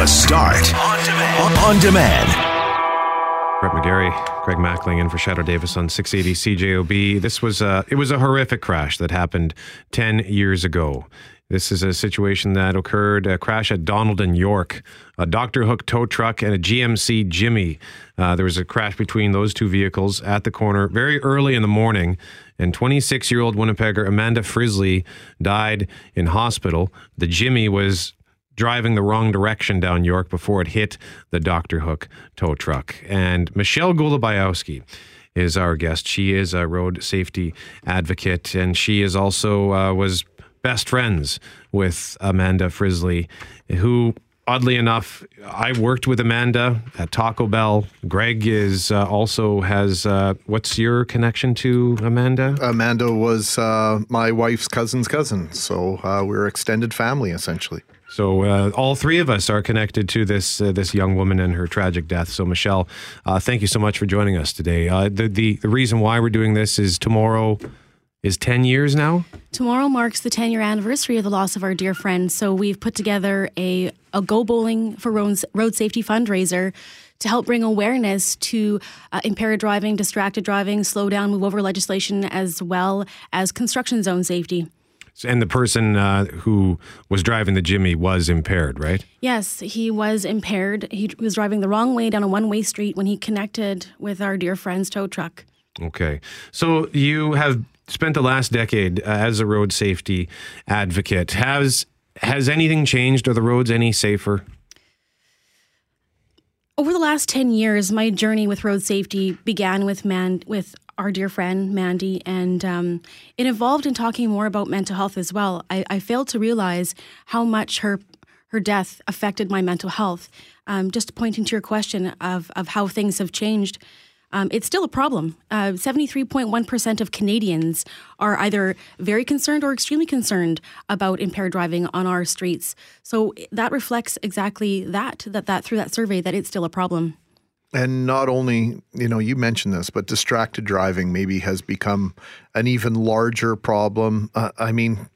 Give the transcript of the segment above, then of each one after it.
The Start on demand. On demand. Brett McGarry, Greg Mackling in for Shadoe Davis on 680 CJOB. This was a, it was a horrific crash that happened 10 years ago. This is a situation that occurred, a crash at Donald and York, a Dr. Hook tow truck and a GMC Jimmy. Uh, there was a crash between those two vehicles at the corner very early in the morning, and 26 year old Winnipegger Amanda Frizzley died in hospital. The Jimmy was driving the wrong direction down York before it hit the Dr. Hook tow truck. And Michelle Golebiowski is our guest. She is a road safety advocate, and she is also uh, was best friends with Amanda Frisley, who oddly enough, I worked with Amanda at Taco Bell. Greg is uh, also has. Uh, what's your connection to Amanda? Amanda was uh, my wife's cousin's cousin, so uh, we're extended family essentially. So uh, all three of us are connected to this uh, this young woman and her tragic death. So Michelle, uh, thank you so much for joining us today. Uh, the, the the reason why we're doing this is tomorrow is 10 years now. Tomorrow marks the 10 year anniversary of the loss of our dear friend. So we've put together a a Go Bowling for Road, road Safety fundraiser to help bring awareness to uh, impaired driving, distracted driving, slow down, move over legislation, as well as construction zone safety. And the person uh, who was driving the Jimmy was impaired, right? Yes, he was impaired. He was driving the wrong way down a one way street when he connected with our dear friend's tow truck. Okay. So you have spent the last decade uh, as a road safety advocate. Has has anything changed? Are the roads any safer? Over the last 10 years, my journey with road safety began with man with our dear friend Mandy, and um, it evolved in talking more about mental health as well. I, I, failed to realize how much her her death affected my mental health. Um, just pointing to your question of of how things have changed. Um, it's still a problem. Uh, 73.1% of Canadians are either very concerned or extremely concerned about impaired driving on our streets. So that reflects exactly that, that, that through that survey, that it's still a problem. And not only, you know, you mentioned this, but distracted driving maybe has become an even larger problem. Uh, I mean,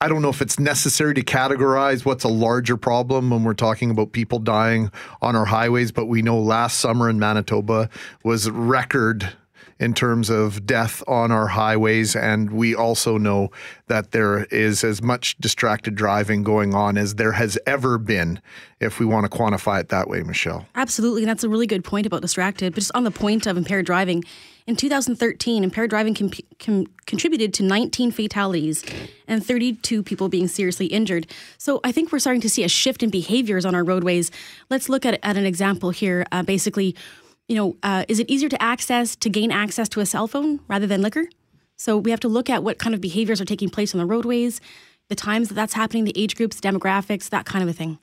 I don't know if it's necessary to categorize what's a larger problem when we're talking about people dying on our highways, but we know last summer in Manitoba was record in terms of death on our highways. And we also know that there is as much distracted driving going on as there has ever been, if we want to quantify it that way, Michelle. Absolutely. And that's a really good point about distracted. But just on the point of impaired driving, in 2013, impaired driving com- com- contributed to 19 fatalities and 32 people being seriously injured. So I think we're starting to see a shift in behaviors on our roadways. Let's look at, at an example here. Uh, basically, you know, uh, is it easier to access, to gain access to a cell phone rather than liquor? So we have to look at what kind of behaviors are taking place on the roadways, the times that that's happening, the age groups, demographics, that kind of a thing.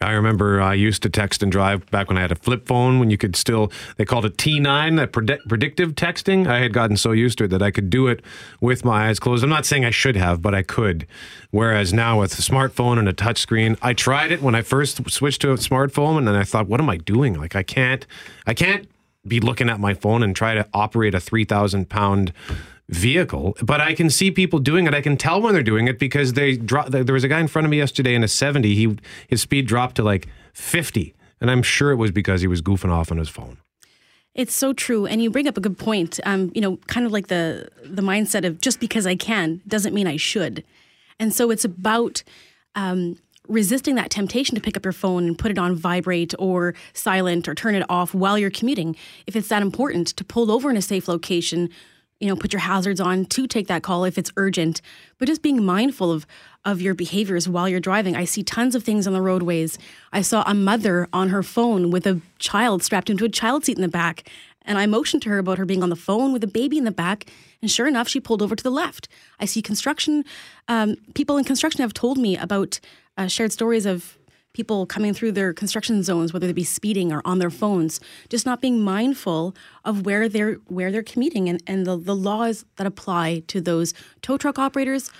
I remember I used to text and drive back when I had a flip phone when you could still, they called it T9, that predict, predictive texting. I had gotten so used to it that I could do it with my eyes closed. I'm not saying I should have, but I could. Whereas now with a smartphone and a touchscreen, I tried it when I first switched to a smartphone and then I thought, what am I doing? Like I can't, I can't be looking at my phone and try to operate a 3,000 pound vehicle, but I can see people doing it. I can tell when they're doing it because they drop. There was a guy in front of me yesterday in a 70. He his speed dropped to like 50, and I'm sure it was because he was goofing off on his phone. It's so true, and you bring up a good point. Um, you know, kind of like the the mindset of just because I can doesn't mean I should, and so it's about um, resisting that temptation to pick up your phone and put it on vibrate or silent or turn it off while you're commuting. If it's that important to pull over in a safe location, you know, put your hazards on to take that call if it's urgent, but just being mindful of of your behaviors while you're driving. I see tons of things on the roadways. I saw a mother on her phone with a child strapped into a child seat in the back, and I motioned to her about her being on the phone with a baby in the back, and sure enough, she pulled over to the left. I see construction um, people in construction have told me about uh, shared stories of people coming through their construction zones, whether they be speeding or on their phones, just not being mindful of where they're where they're commuting. And, and the, the laws that apply to those tow truck operators,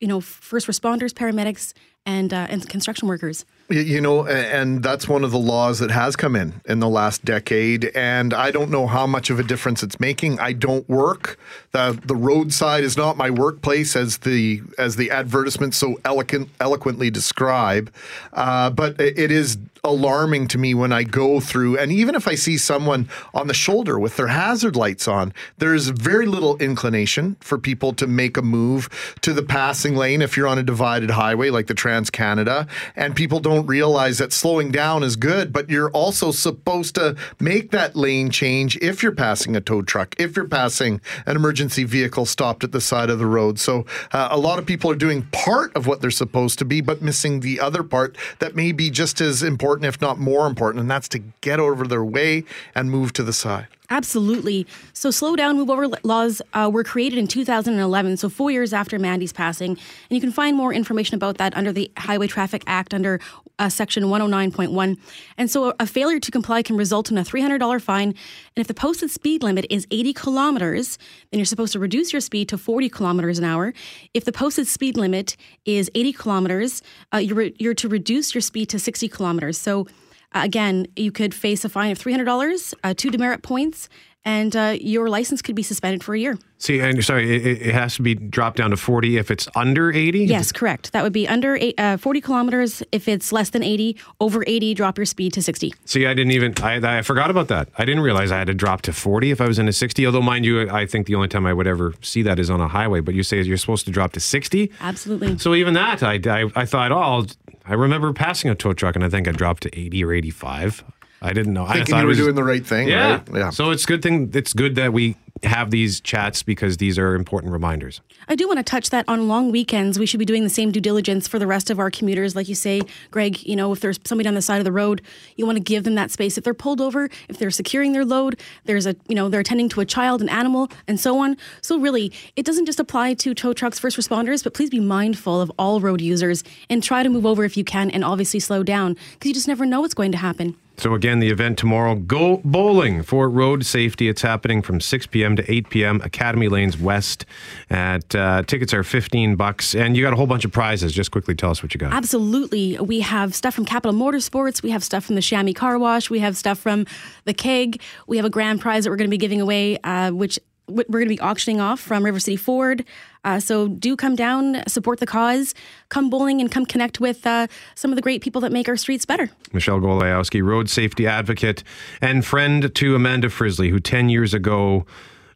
you know, first responders, paramedics, and uh, and construction workers. You know, and that's one of the laws that has come in in the last decade. And I don't know how much of a difference it's making. I don't work. The, the roadside is not my workplace, as the as the advertisement so eloquent, eloquently describe. Uh, but it is alarming to me when I go through, and even if I see someone on the shoulder with their hazard lights on, there's very little inclination for people to make a move to the passing lane if you're on a divided highway like the Trans Canada. And people don't realize that slowing down is good, but you're also supposed to make that lane change if you're passing a tow truck, if you're passing an emergency vehicle stopped at the side of the road. So uh, a lot of people are doing part of what they're supposed to be, but missing the other part that may be just as important, if not more important, and that's to get over their way and move to the side. Absolutely. So, slow down, move over laws uh, were created in 2011, so four years after Mandy's passing. And you can find more information about that under the Highway Traffic Act under uh, Section 109.1. And so, a failure to comply can result in a $300 fine. And if the posted speed limit is 80 kilometers, then you're supposed to reduce your speed to 40 kilometers an hour. If the posted speed limit is 80 kilometers, uh, you're, re- you're to reduce your speed to 60 kilometers. So, again, you could face a fine of $300, uh, two demerit points, and uh, your license could be suspended for a year. See, and sorry, it, it, has to be dropped down to 40 if it's under 80? Yes, correct. That would be under eight, uh, 40 kilometers if it's less than 80. Over 80, drop your speed to 60. See, I didn't even, I, I forgot about that. I didn't realize I had to drop to 40 if I was in a 60. Although, mind you, I think the only time I would ever see that is on a highway. But you say you're supposed to drop to 60? Absolutely. So even that, I, I, I thought, oh, I remember passing a tow truck and I think I dropped to 80 or 85. I didn't know. Thinking I thought you were was, doing the right thing, yeah. right? Yeah. So it's good thing. It's good that we have these chats because these are important reminders. I do want to touch that on long weekends. We should be doing the same due diligence for the rest of our commuters. Like you say, Greg, you know, if there's somebody on the side of the road, you want to give them that space. If they're pulled over, if they're securing their load, there's a, you know, they're attending to a child, an animal, and so on. So really, it doesn't just apply to tow trucks, first responders, but please be mindful of all road users and try to move over if you can and obviously slow down because you just never know what's going to happen. So again, the event tomorrow, go bowling for road safety. It's happening from 6 p.m. to 8 p.m. Academy Lanes West. At uh, tickets are 15 bucks, and you got a whole bunch of prizes. Just quickly tell us what you got. Absolutely, we have stuff from Capital Motorsports. We have stuff from the Chamois Car Wash. We have stuff from the Keg. We have a grand prize that we're going to be giving away, uh, which we're going to be auctioning off from River City Ford. Uh, so do come down, support the cause, come bowling, and come connect with uh, some of the great people that make our streets better. Michelle Golebiowski, road safety advocate and friend to Amanda Frisley, who 10 years ago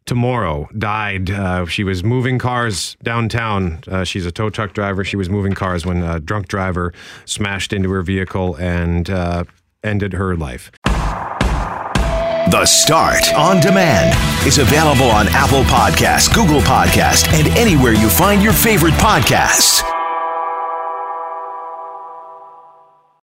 tomorrow died. Uh, she was moving cars downtown. Uh, she's a tow truck driver. She was moving cars when a drunk driver smashed into her vehicle and uh, ended her life. The Start on Demand is available on Apple Podcasts, Google Podcasts, and anywhere you find your favorite podcasts.